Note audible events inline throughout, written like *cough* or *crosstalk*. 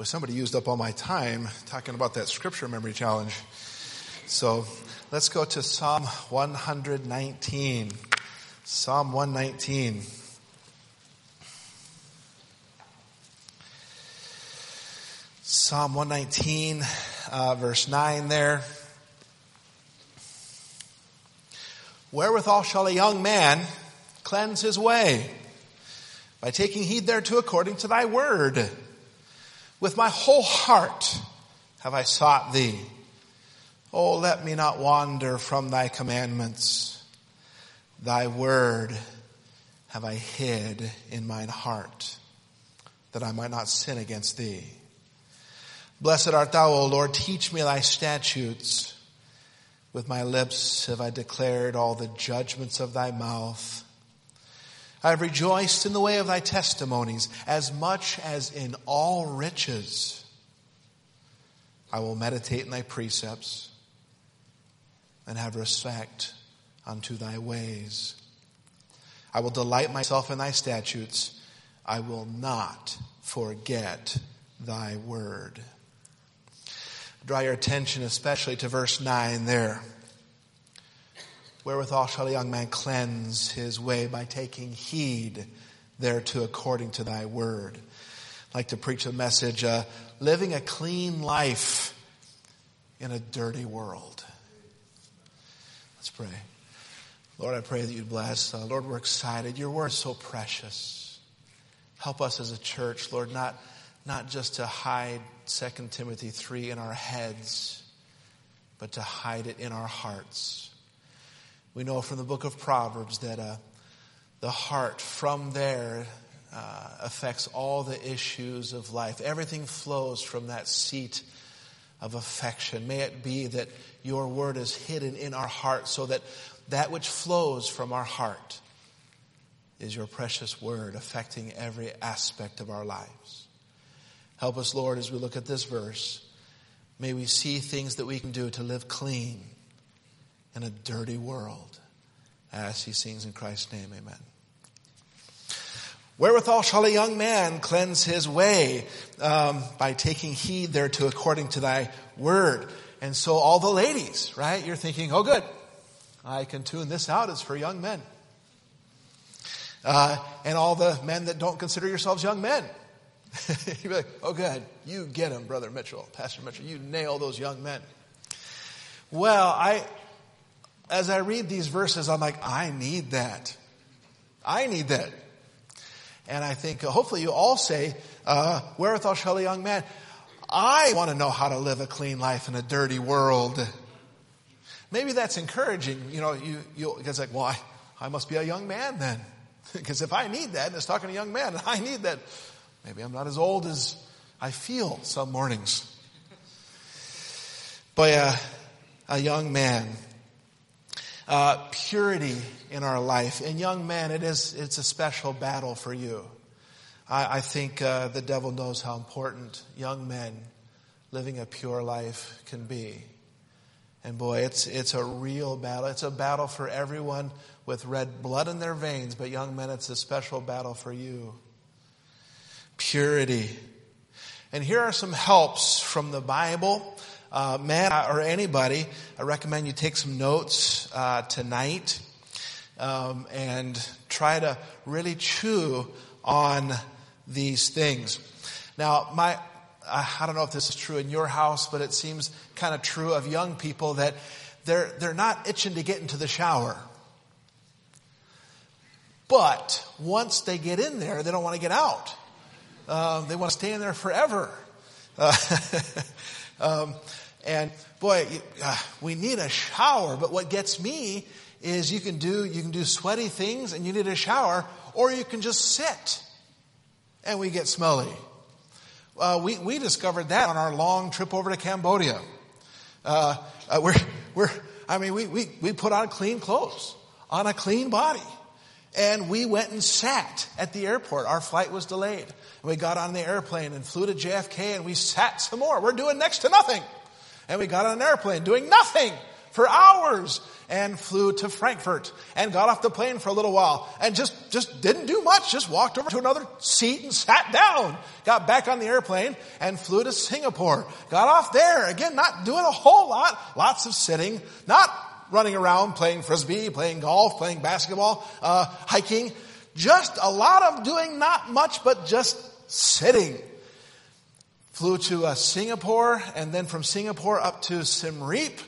Well, somebody used up all my time talking about that scripture memory challenge. So let's go to Psalm 119. Psalm 119. Psalm 119, uh, verse 9 there. Wherewithal shall a young man cleanse his way? By taking heed thereto according to thy word. With my whole heart have I sought thee. Oh, let me not wander from thy commandments. Thy word have I hid in mine heart, that I might not sin against thee. Blessed art thou, O Lord. Teach me thy statutes. With my lips have I declared all the judgments of thy mouth. I have rejoiced in the way of thy testimonies as much as in all riches. I will meditate in thy precepts and have respect unto thy ways. I will delight myself in thy statutes. I will not forget thy word. Draw your attention especially to verse 9 there. Wherewithal shall a young man cleanse his way by taking heed thereto according to thy word. I'd like to preach a message, uh, living a clean life in a dirty world. Let's pray. Lord, I pray that you'd bless. Uh, Lord, we're excited. Your word is so precious. Help us as a church, Lord, not, not just to hide 2 Timothy 3 in our heads, but to hide it in our hearts. We know from the book of Proverbs that uh, the heart from there uh, affects all the issues of life. Everything flows from that seat of affection. May it be that your word is hidden in our heart so that that which flows from our heart is your precious word affecting every aspect of our lives. Help us, Lord, as we look at this verse. May we see things that we can do to live clean in a dirty world. As he sings in Christ's name, amen. Wherewithal shall a young man cleanse his way? Um, by taking heed thereto according to thy word. And so all the ladies, right? You're thinking, oh good, I can tune this out. It's for young men. Uh, and all the men that don't consider yourselves young men. *laughs* You'd be like, oh good, you get him, Brother Mitchell, Pastor Mitchell. You nail those young men. Well, I, as I read these verses, I'm like, I need that. I need that. And I think uh, hopefully you all say, uh, wherewithal shall a young man? I want to know how to live a clean life in a dirty world. Maybe that's encouraging. You know, you, you, it's like, well, I, I must be a young man then. *laughs* because if I need that, and it's talking to a young man, and *laughs* I need that, maybe I'm not as old as I feel some mornings. But uh, a young man uh, purity in our life. And young men, it is, it's a special battle for you. I, I think uh, the devil knows how important young men living a pure life can be. And boy, it's, it's a real battle. It's a battle for everyone with red blood in their veins, but young men, it's a special battle for you. Purity. And here are some helps from the Bible uh, man or anybody, I recommend you take some notes uh, tonight um, and try to really chew on these things. Now, my I don't know if this is true in your house, but it seems kind of true of young people that they're they're not itching to get into the shower. But once they get in there, they don't want to get out. Um, they want to stay in there forever. Uh, *laughs* um, and boy, uh, we need a shower. But what gets me is you can do, you can do sweaty things and you need a shower, or you can just sit and we get smelly. Uh, we, we discovered that on our long trip over to Cambodia. Uh, uh, we're, we're, I mean, we, we, we put on clean clothes on a clean body. And we went and sat at the airport. Our flight was delayed. And we got on the airplane and flew to JFK and we sat some more. We're doing next to nothing. And we got on an airplane doing nothing for hours. and flew to Frankfurt and got off the plane for a little while and just, just didn't do much. Just walked over to another seat and sat down. Got back on the airplane and flew to Singapore. Got off there. Again, not doing a whole lot. Lots of sitting. Not running around playing frisbee, playing golf, playing basketball, uh, hiking. Just a lot of doing not much, but just sitting. Flew to uh, Singapore and then from Singapore up to Siem Reap.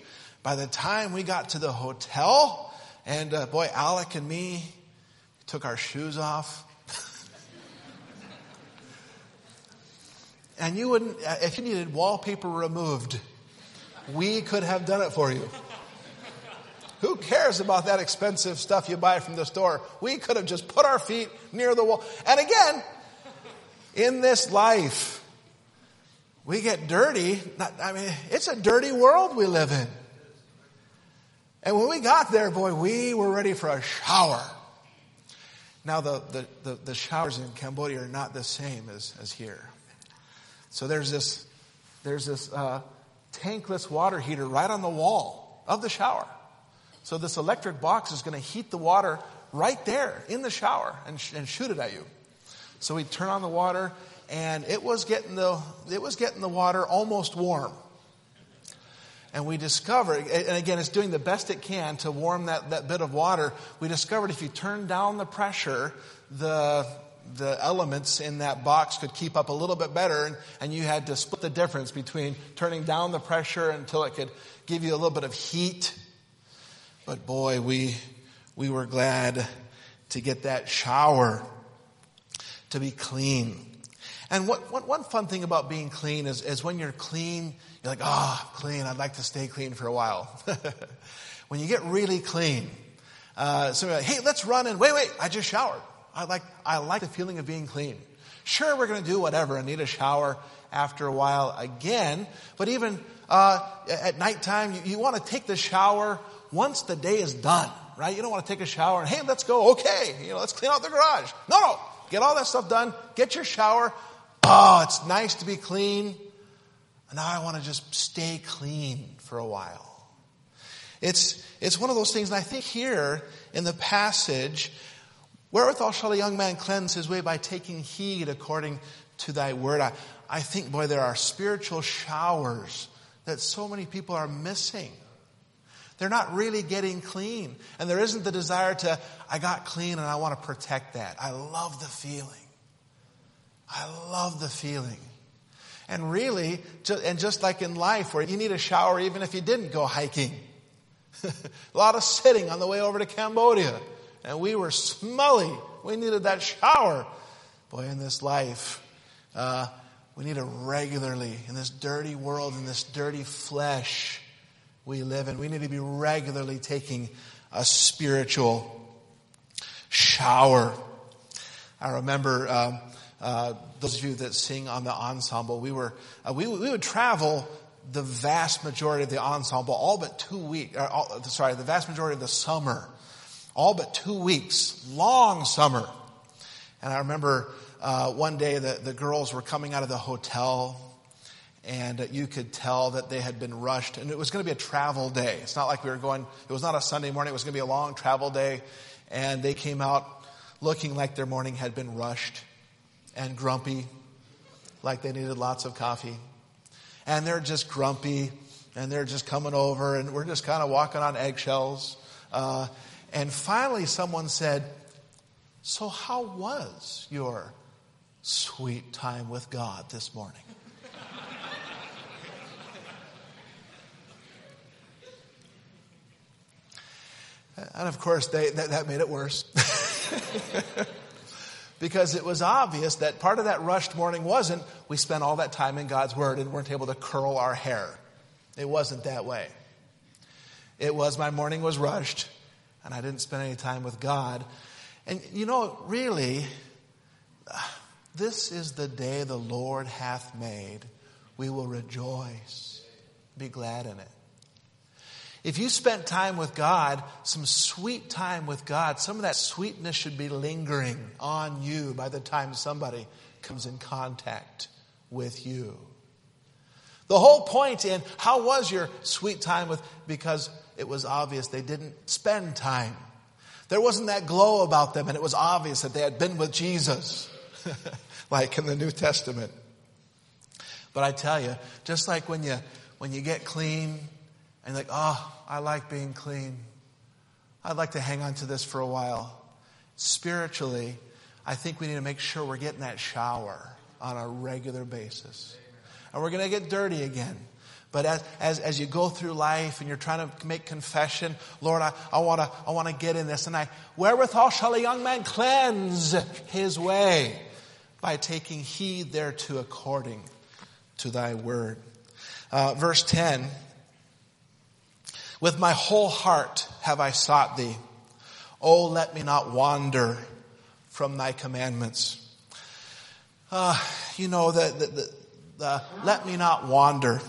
By the time we got to the hotel, and uh, boy, Alec and me took our shoes off. *laughs* and you wouldn't, uh, if you needed wallpaper removed, we could have done it for you. Who cares about that expensive stuff you buy from the store? We could have just put our feet near the wall. And again, in this life, we get dirty. Not, I mean, it's a dirty world we live in. And when we got there, boy, we were ready for a shower. Now, the, the, the, the showers in Cambodia are not the same as, as here. So there's this, there's this uh, tankless water heater right on the wall of the shower. So this electric box is going to heat the water right there in the shower and, sh- and shoot it at you. So we turn on the water, and it was getting the it was getting the water almost warm. And we discovered, and again, it's doing the best it can to warm that, that bit of water. We discovered if you turn down the pressure, the the elements in that box could keep up a little bit better, and, and you had to split the difference between turning down the pressure until it could give you a little bit of heat. But boy, we we were glad to get that shower to be clean. And what, what, one fun thing about being clean is, is when you're clean, you're like, ah, oh, clean, I'd like to stay clean for a while. *laughs* when you get really clean, uh, so like, hey, let's run and wait, wait, I just showered. I like, I like the feeling of being clean. Sure, we're going to do whatever and need a shower after a while again, but even uh, at nighttime, you, you want to take the shower once the day is done, right? You don't want to take a shower and, hey, let's go, okay, you know, let's clean out the garage. No, no, Get all that stuff done. Get your shower. Oh, it's nice to be clean. And now I want to just stay clean for a while. It's, it's one of those things, and I think here in the passage, wherewithal shall a young man cleanse his way by taking heed according to thy word. I, I think, boy, there are spiritual showers that so many people are missing. They're not really getting clean. And there isn't the desire to, I got clean and I want to protect that. I love the feeling. I love the feeling. And really, and just like in life where you need a shower even if you didn't go hiking. *laughs* a lot of sitting on the way over to Cambodia. And we were smelly. We needed that shower. Boy, in this life, uh, we need to regularly, in this dirty world, in this dirty flesh, we live in. We need to be regularly taking a spiritual shower. I remember um, uh, those of you that sing on the ensemble. We were uh, we, we would travel the vast majority of the ensemble, all but two weeks. sorry, the vast majority of the summer, all but two weeks, long summer. And I remember uh, one day the, the girls were coming out of the hotel and you could tell that they had been rushed and it was going to be a travel day it's not like we were going it was not a sunday morning it was going to be a long travel day and they came out looking like their morning had been rushed and grumpy like they needed lots of coffee. And they're just grumpy and they're just coming over and we're just kind of walking on eggshells. Uh, and finally someone said so how was your sweet time with god this morning? *laughs* And of course, they, that, that made it worse. *laughs* because it was obvious that part of that rushed morning wasn't we spent all that time in God's Word and weren't able to curl our hair. It wasn't that way. It was my morning was rushed and I didn't spend any time with God. And you know, really, this is the day the Lord hath made. We will rejoice, be glad in it. If you spent time with God, some sweet time with God, some of that sweetness should be lingering on you by the time somebody comes in contact with you. The whole point in how was your sweet time with, because it was obvious they didn't spend time. There wasn't that glow about them and it was obvious that they had been with Jesus. *laughs* like in the New Testament. But I tell you, just like when you, when you get clean and like, oh, I like being clean. I'd like to hang on to this for a while. Spiritually, I think we need to make sure we're getting that shower on a regular basis. And we're going to get dirty again. But as, as, as you go through life and you're trying to make confession, Lord, I, I want to I wanna get in this. And I, wherewithal shall a young man cleanse his way? By taking heed thereto according to thy word. Uh, verse 10 With my whole heart have I sought thee. Oh, let me not wander from thy commandments. Uh, you know, the, the, the, the, let me not wander.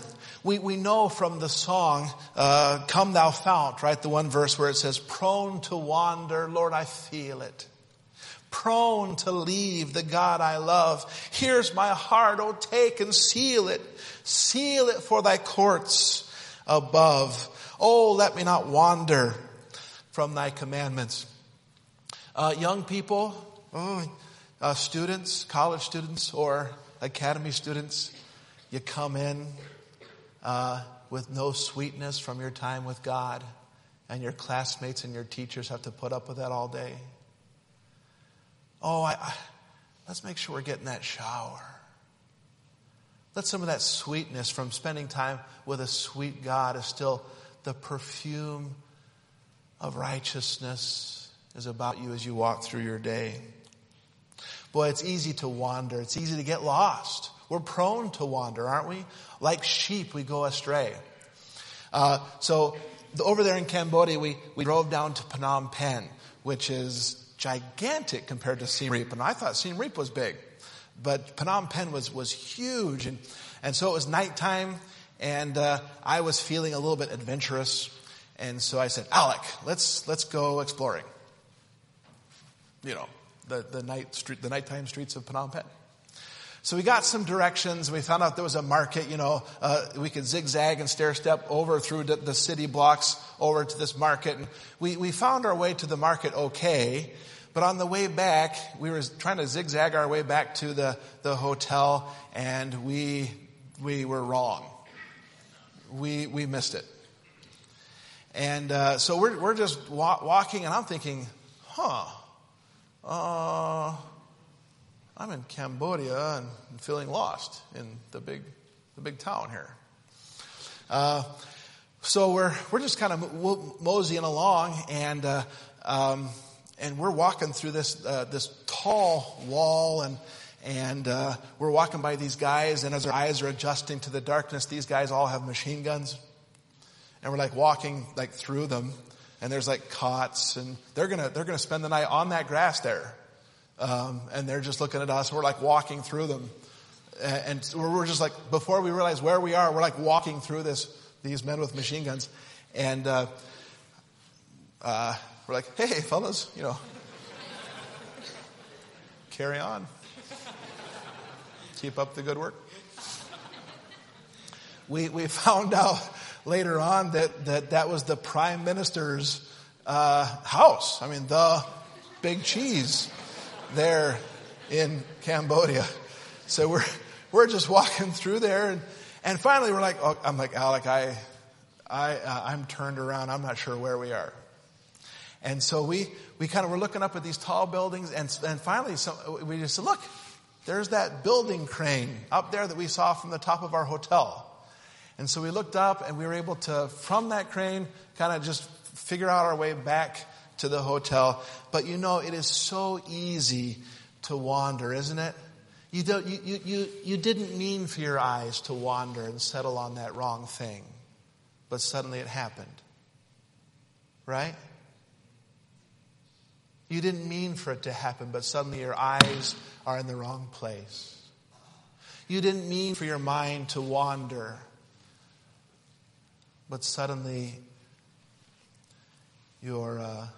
We, we know from the song, uh, Come Thou Fount, right? The one verse where it says, Prone to wander, Lord, I feel it. Prone to leave the God I love. Here's my heart, oh take and seal it. Seal it for thy courts above. Oh, let me not wander from thy commandments. Uh, young people, oh, uh, students, college students, or academy students, you come in uh, with no sweetness from your time with God, and your classmates and your teachers have to put up with that all day. Oh, I, I, let's make sure we're getting that shower. Let some of that sweetness from spending time with a sweet God is still the perfume of righteousness is about you as you walk through your day. Boy, it's easy to wander. It's easy to get lost. We're prone to wander, aren't we? Like sheep, we go astray. Uh, so over there in Cambodia, we, we drove down to Phnom Penh, which is gigantic compared to Siem Reap. And I thought Siem Reap was big, but Phnom Penh was, was huge. And, and so it was nighttime, and uh, I was feeling a little bit adventurous. And so I said, Alec, let's, let's go exploring. You know, the, the night street, the nighttime streets of Phnom Penh. So we got some directions. We found out there was a market, you know, uh, we could zigzag and stair step over through the, the, city blocks over to this market. And we, we found our way to the market okay. But on the way back, we were trying to zigzag our way back to the, the hotel and we, we were wrong. We, we missed it. And uh, so we're, we're just wa- walking and I'm thinking, huh, uh, I'm in Cambodia and feeling lost in the big, the big town here. Uh, so we're we're just kind of moseying along, and uh, um, and we're walking through this uh, this tall wall, and and uh, we're walking by these guys, and as our eyes are adjusting to the darkness, these guys all have machine guns, and we're like walking like through them, and there's like cots, and they're gonna they're gonna spend the night on that grass there, um, and they're just looking at us. We're like walking through them, and, and we're just like before we realize where we are, we're like walking through this these men with machine guns, and uh, uh, we're like, hey fellas, you know, *laughs* carry on, keep up the good work. We we found out later on that that, that was the prime minister's uh, house. I mean, the big cheese there in Cambodia. So we're we're just walking through there, and and finally we're like, oh, I'm like Alec, I I uh, I'm turned around. I'm not sure where we are. And so we we kind of were looking up at these tall buildings, and and finally we just said, look, there's that building crane up there that we saw from the top of our hotel. And so we looked up and we were able to, from that crane, kind of just figure out our way back to the hotel. But you know, it is so easy to wander, isn't it? You, don't, you, you, you, you didn't mean for your eyes to wander and settle on that wrong thing, but suddenly it happened. Right? You didn't mean for it to happen, but suddenly your eyes are in the wrong place. You didn't mean for your mind to wander, but suddenly your, uh,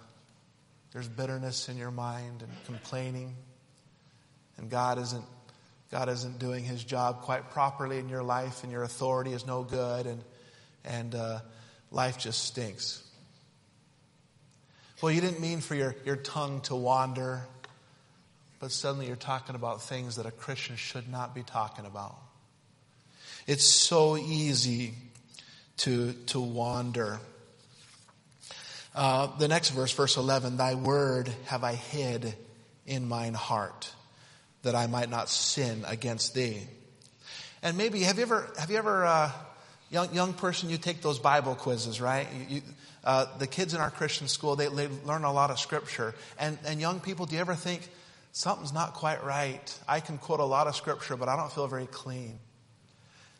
there's bitterness in your mind and complaining, and God isn't God isn't doing his job quite properly in your life and your authority is no good and, and uh, life just stinks. Well, you didn't mean for your, your tongue to wander, but suddenly you're talking about things that a Christian should not be talking about. It's so easy to, to wander. Uh, the next verse, verse 11, Thy word have I hid in mine heart that I might not sin against thee. And maybe, have you ever, have you ever, uh, young, young person, you take those Bible quizzes, right? You, you, uh, the kids in our Christian school, they, they learn a lot of scripture. And, and young people, do you ever think, something's not quite right? I can quote a lot of scripture, but I don't feel very clean.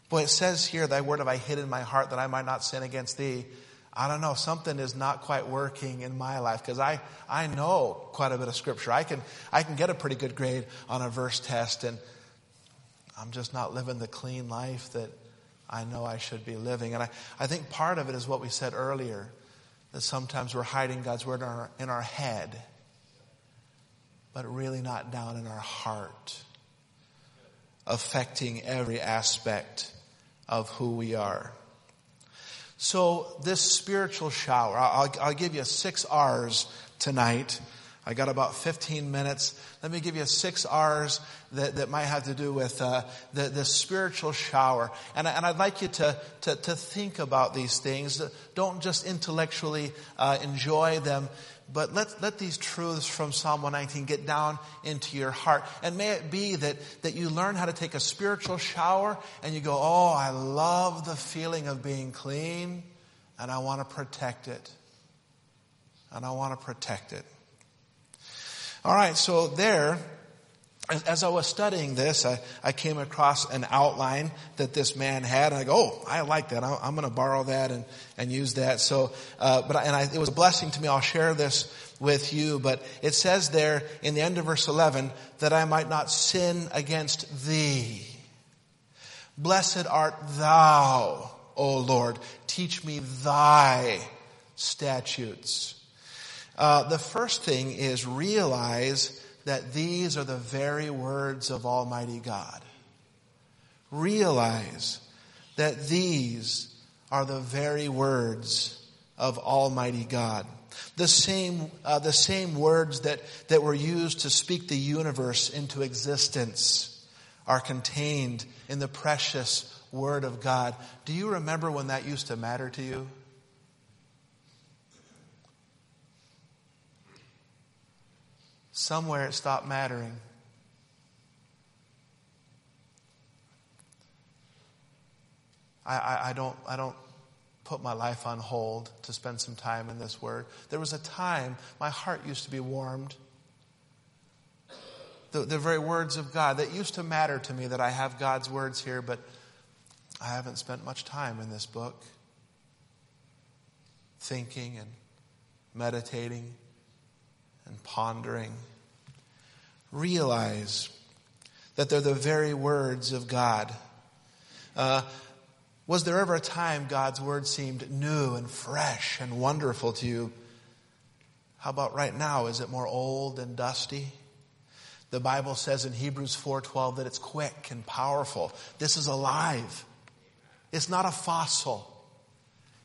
Boy, it says here, thy word have I hid in my heart that I might not sin against thee. I don't know, something is not quite working in my life because I, I know quite a bit of scripture. I can, I can get a pretty good grade on a verse test and I'm just not living the clean life that I know I should be living. And I, I think part of it is what we said earlier, that sometimes we're hiding God's word in our, in our head, but really not down in our heart, affecting every aspect of who we are. So this spiritual shower, I'll, I'll give you six R's tonight. I got about 15 minutes. Let me give you six R's that, that might have to do with uh, the, the spiritual shower. And, and I'd like you to, to, to think about these things. Don't just intellectually uh, enjoy them, but let, let these truths from Psalm 119 get down into your heart. And may it be that, that you learn how to take a spiritual shower and you go, oh, I love the feeling of being clean and I want to protect it. And I want to protect it. All right, so there, as I was studying this, I, I came across an outline that this man had. And I go, oh, I like that. I'm, going to borrow that and, and use that. So, uh, but and I, it was a blessing to me. I'll share this with you. But it says there in the end of verse 11 that I might not sin against thee. Blessed art thou, O Lord. Teach me thy statutes. Uh, the first thing is realize that these are the very words of Almighty God. Realize that these are the very words of Almighty God. The same, uh, the same words that, that were used to speak the universe into existence are contained in the precious Word of God. Do you remember when that used to matter to you? Somewhere it stopped mattering. I, I, I, don't, I don't put my life on hold to spend some time in this word. There was a time my heart used to be warmed. The, the very words of God that used to matter to me that I have God's words here, but I haven't spent much time in this book thinking and meditating and pondering, realize that they're the very words of God. Uh, was there ever a time God's word seemed new and fresh and wonderful to you? How about right now? Is it more old and dusty? The Bible says in Hebrews 4:12 that it's quick and powerful. This is alive. It's not a fossil.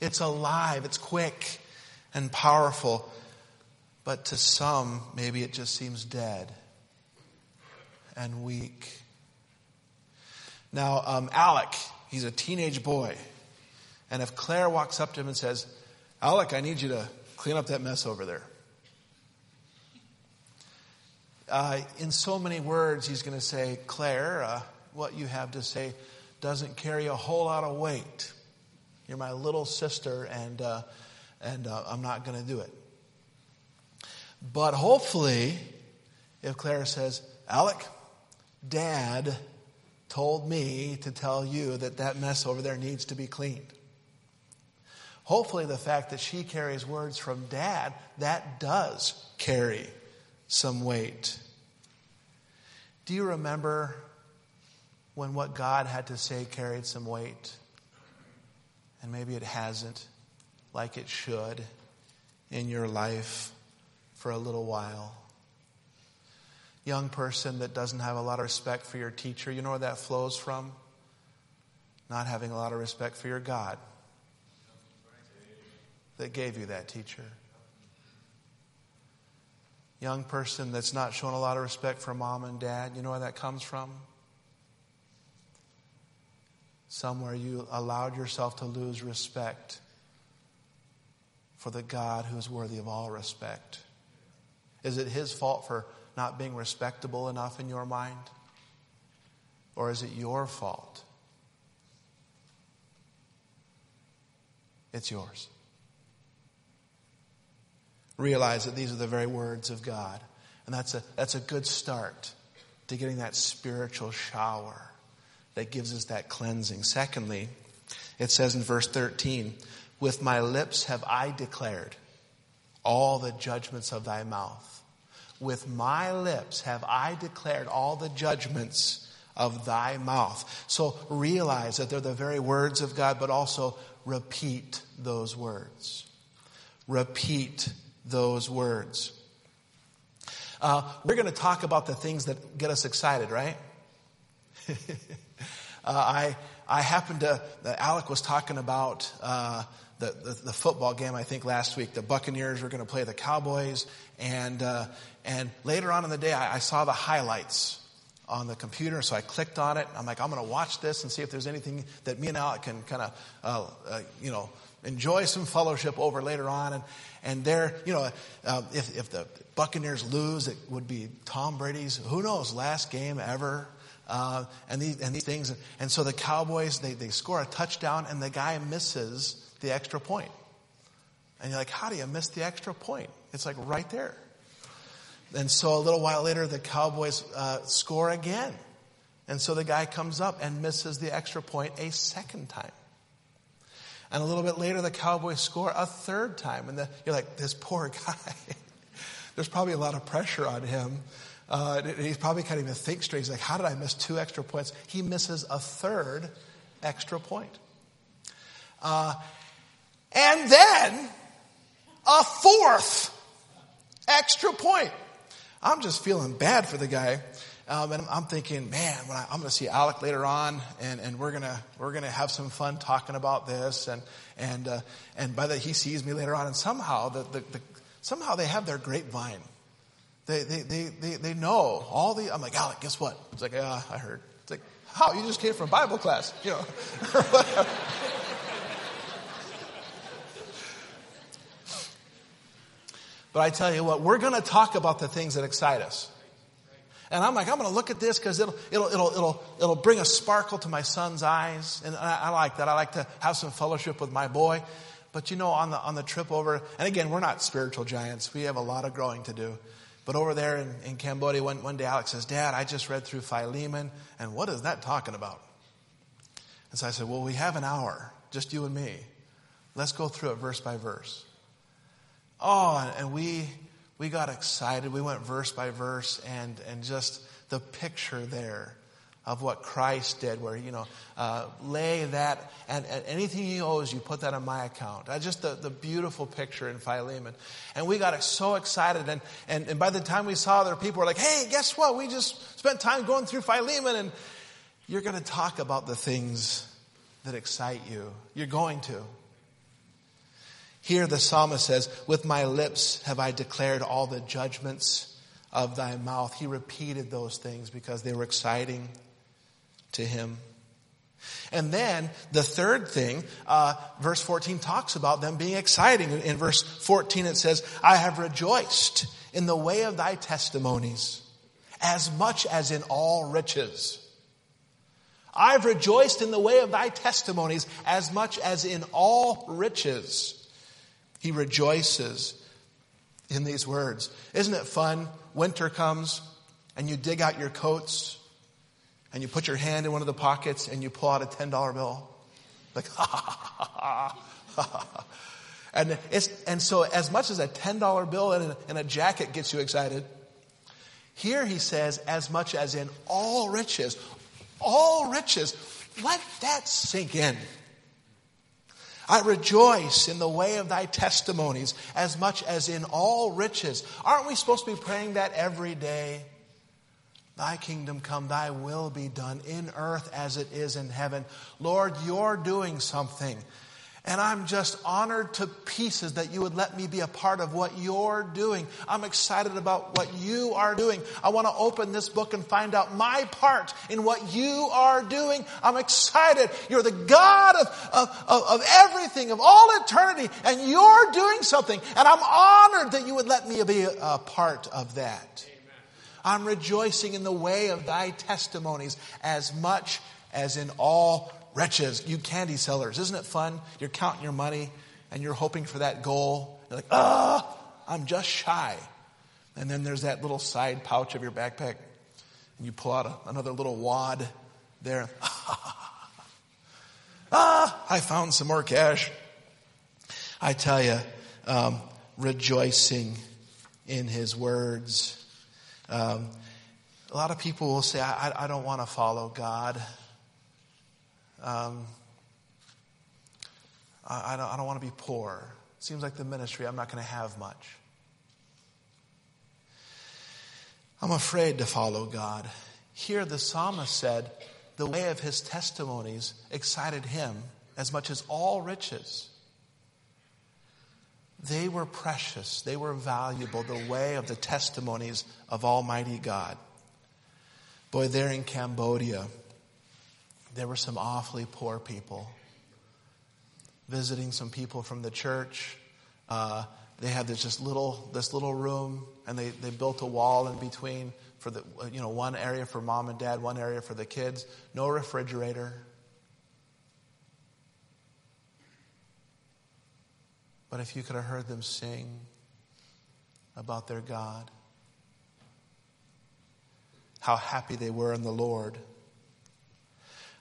It's alive. It's quick and powerful. But to some, maybe it just seems dead and weak. Now, um, Alec, he's a teenage boy. And if Claire walks up to him and says, Alec, I need you to clean up that mess over there. Uh, in so many words, he's going to say, Claire, uh, what you have to say doesn't carry a whole lot of weight. You're my little sister, and, uh, and uh, I'm not going to do it. But hopefully, if Claire says, Alec, dad told me to tell you that that mess over there needs to be cleaned. Hopefully, the fact that she carries words from dad, that does carry some weight. Do you remember when what God had to say carried some weight? And maybe it hasn't like it should in your life for a little while. Young person that doesn't have a lot of respect for your teacher, you know where that flows from? Not having a lot of respect for your God that gave you that teacher. Young person that's not showing a lot of respect for mom and dad, you know where that comes from? Somewhere you allowed yourself to lose respect for the God who is worthy of all respect. Is it his fault for not being respectable enough in your mind? Or is it your fault? It's yours. Realize that these are the very words of God. And that's a, that's a good start to getting that spiritual shower that gives us that cleansing. Secondly, it says in verse 13, With my lips have I declared all the judgments of thy mouth. With my lips have I declared all the judgments of thy mouth. So realize that they're the very words of God, but also repeat those words. Repeat those words. Uh, we're going to talk about the things that get us excited, right? *laughs* uh, I I happened to. Alec was talking about uh, the, the, the football game. I think last week the Buccaneers were going to play the Cowboys, and uh, and later on in the day, I, I saw the highlights on the computer, so I clicked on it. I'm like, I'm going to watch this and see if there's anything that me and Alec can kind of, uh, uh, you know, enjoy some fellowship over later on. And, and there, you know, uh, if, if the Buccaneers lose, it would be Tom Brady's, who knows, last game ever. Uh, and, these, and these things. And so the Cowboys, they, they score a touchdown and the guy misses the extra point. And you're like, how do you miss the extra point? It's like right there. And so a little while later, the Cowboys uh, score again. And so the guy comes up and misses the extra point a second time. And a little bit later, the Cowboys score a third time. And the, you're like, this poor *laughs* guy. There's probably a lot of pressure on him. Uh, he's probably can't even think straight. He's like, how did I miss two extra points? He misses a third extra point. Uh, and then a fourth extra point. I'm just feeling bad for the guy. Um, and I'm thinking, man, I, am going to see Alec later on, and, and we're going to we're to have some fun talking about this, and and uh, and by the he sees me later on, and somehow the, the, the somehow they have their grapevine. They, they they they they know all the. I'm like Alec, guess what? It's like, yeah, I heard. It's like, how you just came from Bible class, you know, *laughs* But I tell you what, we're going to talk about the things that excite us. And I'm like, I'm going to look at this because it'll, it'll, it'll, it'll, it'll bring a sparkle to my son's eyes. And I, I like that. I like to have some fellowship with my boy. But you know, on the, on the trip over, and again, we're not spiritual giants. We have a lot of growing to do. But over there in, in Cambodia, one, one day Alec says, Dad, I just read through Philemon, and what is that talking about? And so I said, Well, we have an hour, just you and me. Let's go through it verse by verse. Oh, and we, we got excited. We went verse by verse and, and just the picture there of what Christ did, where, you know, uh, lay that, and, and, anything he owes, you put that on my account. Uh, just the, the beautiful picture in Philemon. And we got so excited, and, and, and by the time we saw there, people were like, hey, guess what? We just spent time going through Philemon, and you're going to talk about the things that excite you. You're going to. Here the psalmist says, With my lips have I declared all the judgments of thy mouth. He repeated those things because they were exciting to him. And then the third thing, uh, verse 14 talks about them being exciting. In verse 14 it says, I have rejoiced in the way of thy testimonies as much as in all riches. I've rejoiced in the way of thy testimonies as much as in all riches. He rejoices in these words. Isn't it fun? Winter comes and you dig out your coats and you put your hand in one of the pockets and you pull out a $10 bill. Like, ha ha ha ha ha. And, it's, and so, as much as a $10 bill and a, and a jacket gets you excited, here he says, as much as in all riches, all riches, let that sink in. I rejoice in the way of thy testimonies as much as in all riches. Aren't we supposed to be praying that every day? Thy kingdom come, thy will be done in earth as it is in heaven. Lord, you're doing something. And I'm just honored to pieces that you would let me be a part of what you're doing. I'm excited about what you are doing. I want to open this book and find out my part in what you are doing. I'm excited. You're the God of, of, of, of everything, of all eternity, and you're doing something. And I'm honored that you would let me be a, a part of that. I'm rejoicing in the way of thy testimonies as much as in all riches. You candy sellers, isn't it fun? You're counting your money and you're hoping for that goal. You're like, ah, I'm just shy. And then there's that little side pouch of your backpack and you pull out a, another little wad there. *laughs* ah, I found some more cash. I tell you, um, rejoicing in his words um, a lot of people will say, I, I don't want to follow God. Um, I, I, don't, I don't want to be poor. Seems like the ministry, I'm not going to have much. I'm afraid to follow God. Here, the psalmist said, the way of his testimonies excited him as much as all riches. They were precious. They were valuable, the way of the testimonies of Almighty God. Boy, there in Cambodia, there were some awfully poor people. Visiting some people from the church. Uh, they had this just little, this little room, and they, they built a wall in between for the, you know, one area for mom and dad, one area for the kids. No refrigerator. But if you could have heard them sing about their God, how happy they were in the Lord,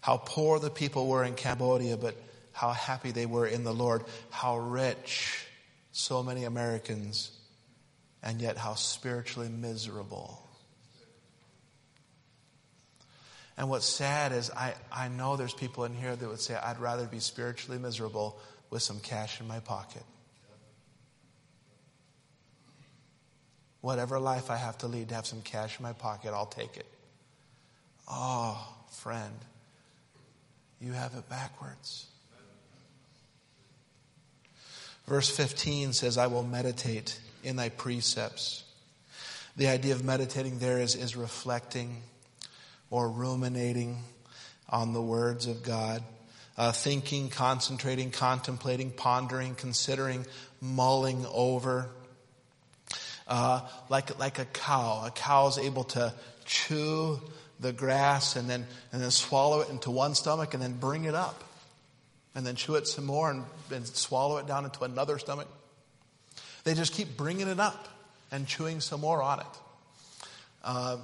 how poor the people were in Cambodia, but how happy they were in the Lord, how rich so many Americans, and yet how spiritually miserable. And what's sad is I, I know there's people in here that would say, I'd rather be spiritually miserable with some cash in my pocket. Whatever life I have to lead to have some cash in my pocket, I'll take it. Oh, friend, you have it backwards. Verse 15 says, I will meditate in thy precepts. The idea of meditating there is, is reflecting or ruminating on the words of God, uh, thinking, concentrating, contemplating, pondering, considering, mulling over uh, like, like a cow. A cow is able to chew the grass and then, and then swallow it into one stomach and then bring it up. And then chew it some more and, and swallow it down into another stomach. They just keep bringing it up and chewing some more on it. Uh,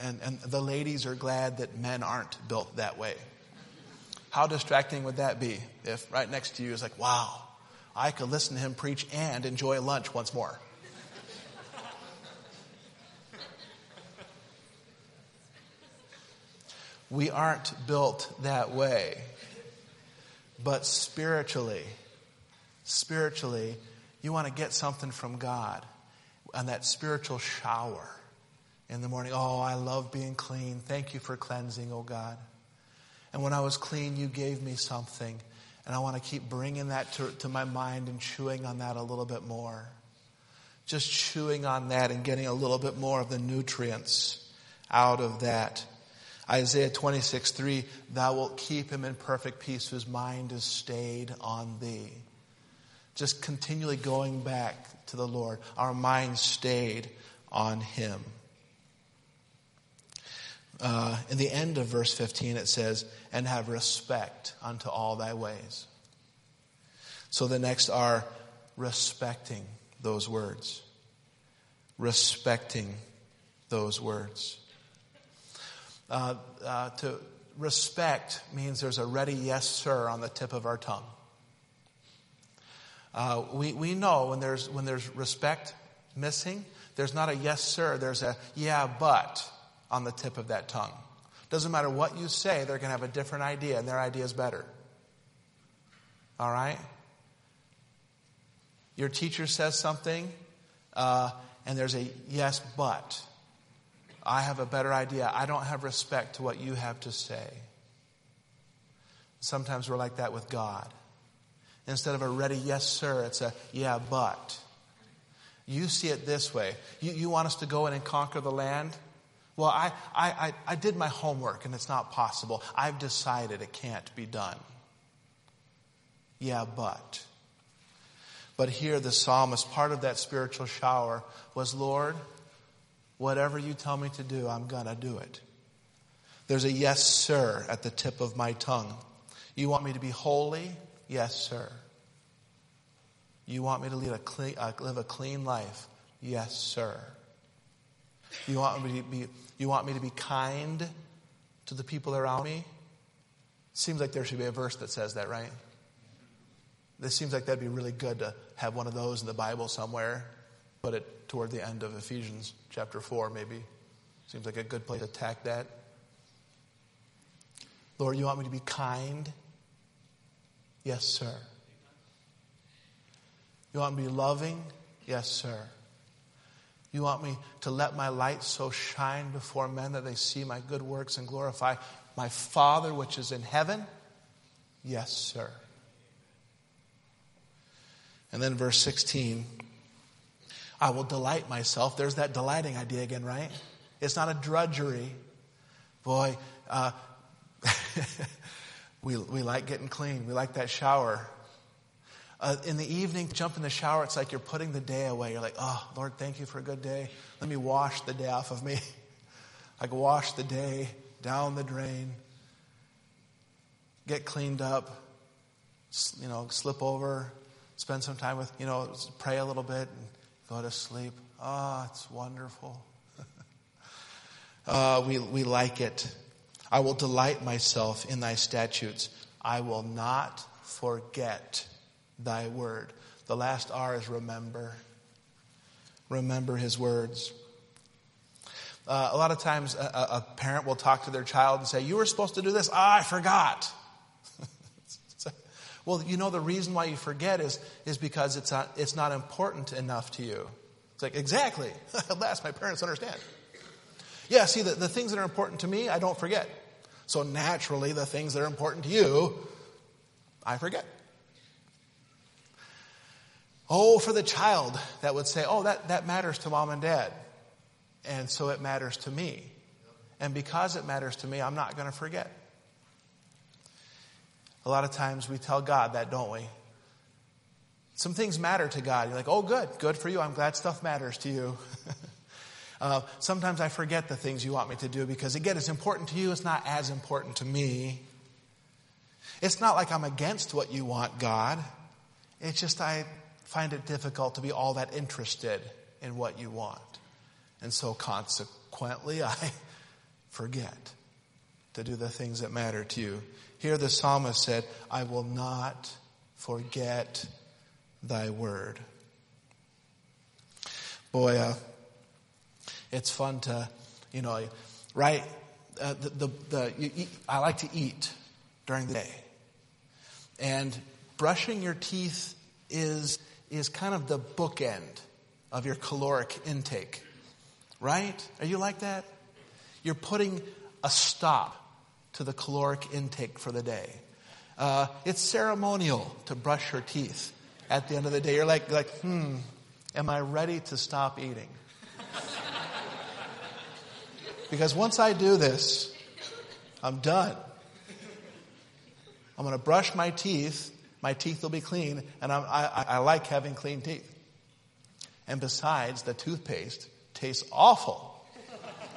and, and the ladies are glad that men aren't built that way. How distracting would that be if right next to you is like, wow, I could listen to him preach and enjoy lunch once more? We aren't built that way. But spiritually, spiritually, you want to get something from God and that spiritual shower in the morning. Oh, I love being clean. Thank you for cleansing, oh God. And when I was clean, you gave me something. And I want to keep bringing that to, to my mind and chewing on that a little bit more. Just chewing on that and getting a little bit more of the nutrients out of that. Isaiah 26, 3, thou wilt keep him in perfect peace whose mind is stayed on thee. Just continually going back to the Lord, our mind stayed on him. Uh, in the end of verse 15, it says, and have respect unto all thy ways. So the next are respecting those words. Respecting those words. Uh, uh, to respect means there's a ready yes, sir, on the tip of our tongue. Uh, we, we know when there's, when there's respect missing, there's not a yes, sir, there's a yeah, but on the tip of that tongue. Doesn't matter what you say, they're going to have a different idea, and their idea is better. All right? Your teacher says something, uh, and there's a yes, but. I have a better idea. I don't have respect to what you have to say. Sometimes we're like that with God. Instead of a ready yes, sir, it's a yeah, but. You see it this way. You, you want us to go in and conquer the land? Well, I, I, I, I did my homework and it's not possible. I've decided it can't be done. Yeah, but. But here the psalmist, part of that spiritual shower was, Lord, whatever you tell me to do, I'm gonna do it. There's a yes, sir, at the tip of my tongue. You want me to be holy? Yes, sir. You want me to a clean, uh, live a clean life? Yes, sir. You want me to be, you want me to be kind to the people around me? Seems like there should be a verse that says that, right? This seems like that'd be really good to have one of those in the Bible somewhere. Put it toward the end of Ephesians chapter 4, maybe. Seems like a good place to attack that. Lord, you want me to be kind? Yes, sir. You want me to be loving? Yes, sir. You want me to let my light so shine before men that they see my good works and glorify my Father which is in heaven? Yes, sir. And then verse 16 I will delight myself. There's that delighting idea again, right? It's not a drudgery. Boy, uh, *laughs* we, we like getting clean. We like that shower. Uh, in the evening, jump in the shower, it's like you're putting the day away. You're like, oh, Lord, thank you for a good day. Let me wash the day off of me. *laughs* like, wash the day down the drain, get cleaned up, you know, slip over, spend some time with, you know, pray a little bit and go to sleep. Ah, oh, it's wonderful. uh, *laughs* we, we like it. I will delight myself in thy statutes. I will not forget thy word. The last R is remember. Remember his words. Uh, a lot of times a, a, parent will talk to their child and say, You were supposed to do this. Ah, I forgot. Well, you know, the reason why you forget is, is because it's not, it's not important enough to you. It's like, exactly. *laughs* At last, my parents understand. Yeah, see, the, the things that are important to me, I don't forget. So naturally, the things that are important to you, I forget. Oh, for the child that would say, oh, that, that matters to mom and dad. And so it matters to me. And because it matters to me, I'm not going to forget. A lot of times we tell God that, don't we? Some things matter to God. You're like, oh, good, good for you. I'm glad stuff matters to you. *laughs* uh, sometimes I forget the things you want me to do because, again, it's important to you. It's not as important to me. It's not like I'm against what you want, God. It's just I find it difficult to be all that interested in what you want. And so consequently, *laughs* I forget to do the things that matter to you. Here the psalmist said, I will not forget thy word. Boy, uh, it's fun to, you know, right? Uh, the, the, the eat, I like to eat during the day. And brushing your teeth is is kind of the bookend of your caloric intake. Right? Are you like that? You're putting a stop to the caloric intake for the day. Uh, it's ceremonial to brush your teeth at the end of the day. You're like, like, hmm, am I ready to stop eating? because once I do this, I'm done. I'm going to brush my teeth my teeth will be clean, and I, I, I like having clean teeth. And besides, the toothpaste tastes awful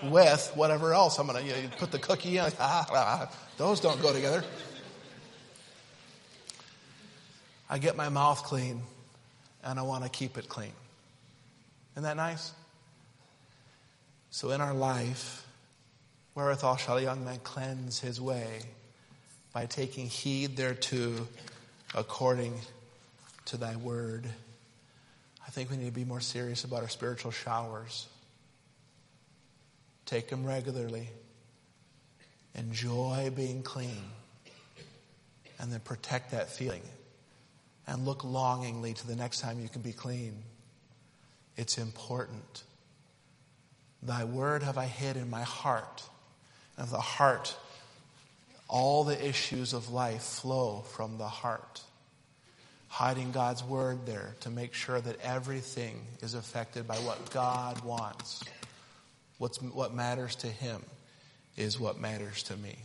with whatever else. I'm going to you know, put the cookie in. Like, ah, ah, those don't go together. I get my mouth clean and I want to keep it clean. Isn't that nice? So in our life, wherewithal shall a young man cleanse his way by taking heed thereto according to thy word. I think we need to be more serious about our spiritual showers. Take them regularly. Enjoy being clean. And then protect that feeling. And look longingly to the next time you can be clean. It's important. Thy word have I hid in my heart. And of the heart, all the issues of life flow from the heart. Hiding God's word there to make sure that everything is affected by what God wants. What's, what matters to Him is what matters to me.